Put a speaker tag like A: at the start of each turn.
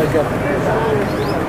A: Like a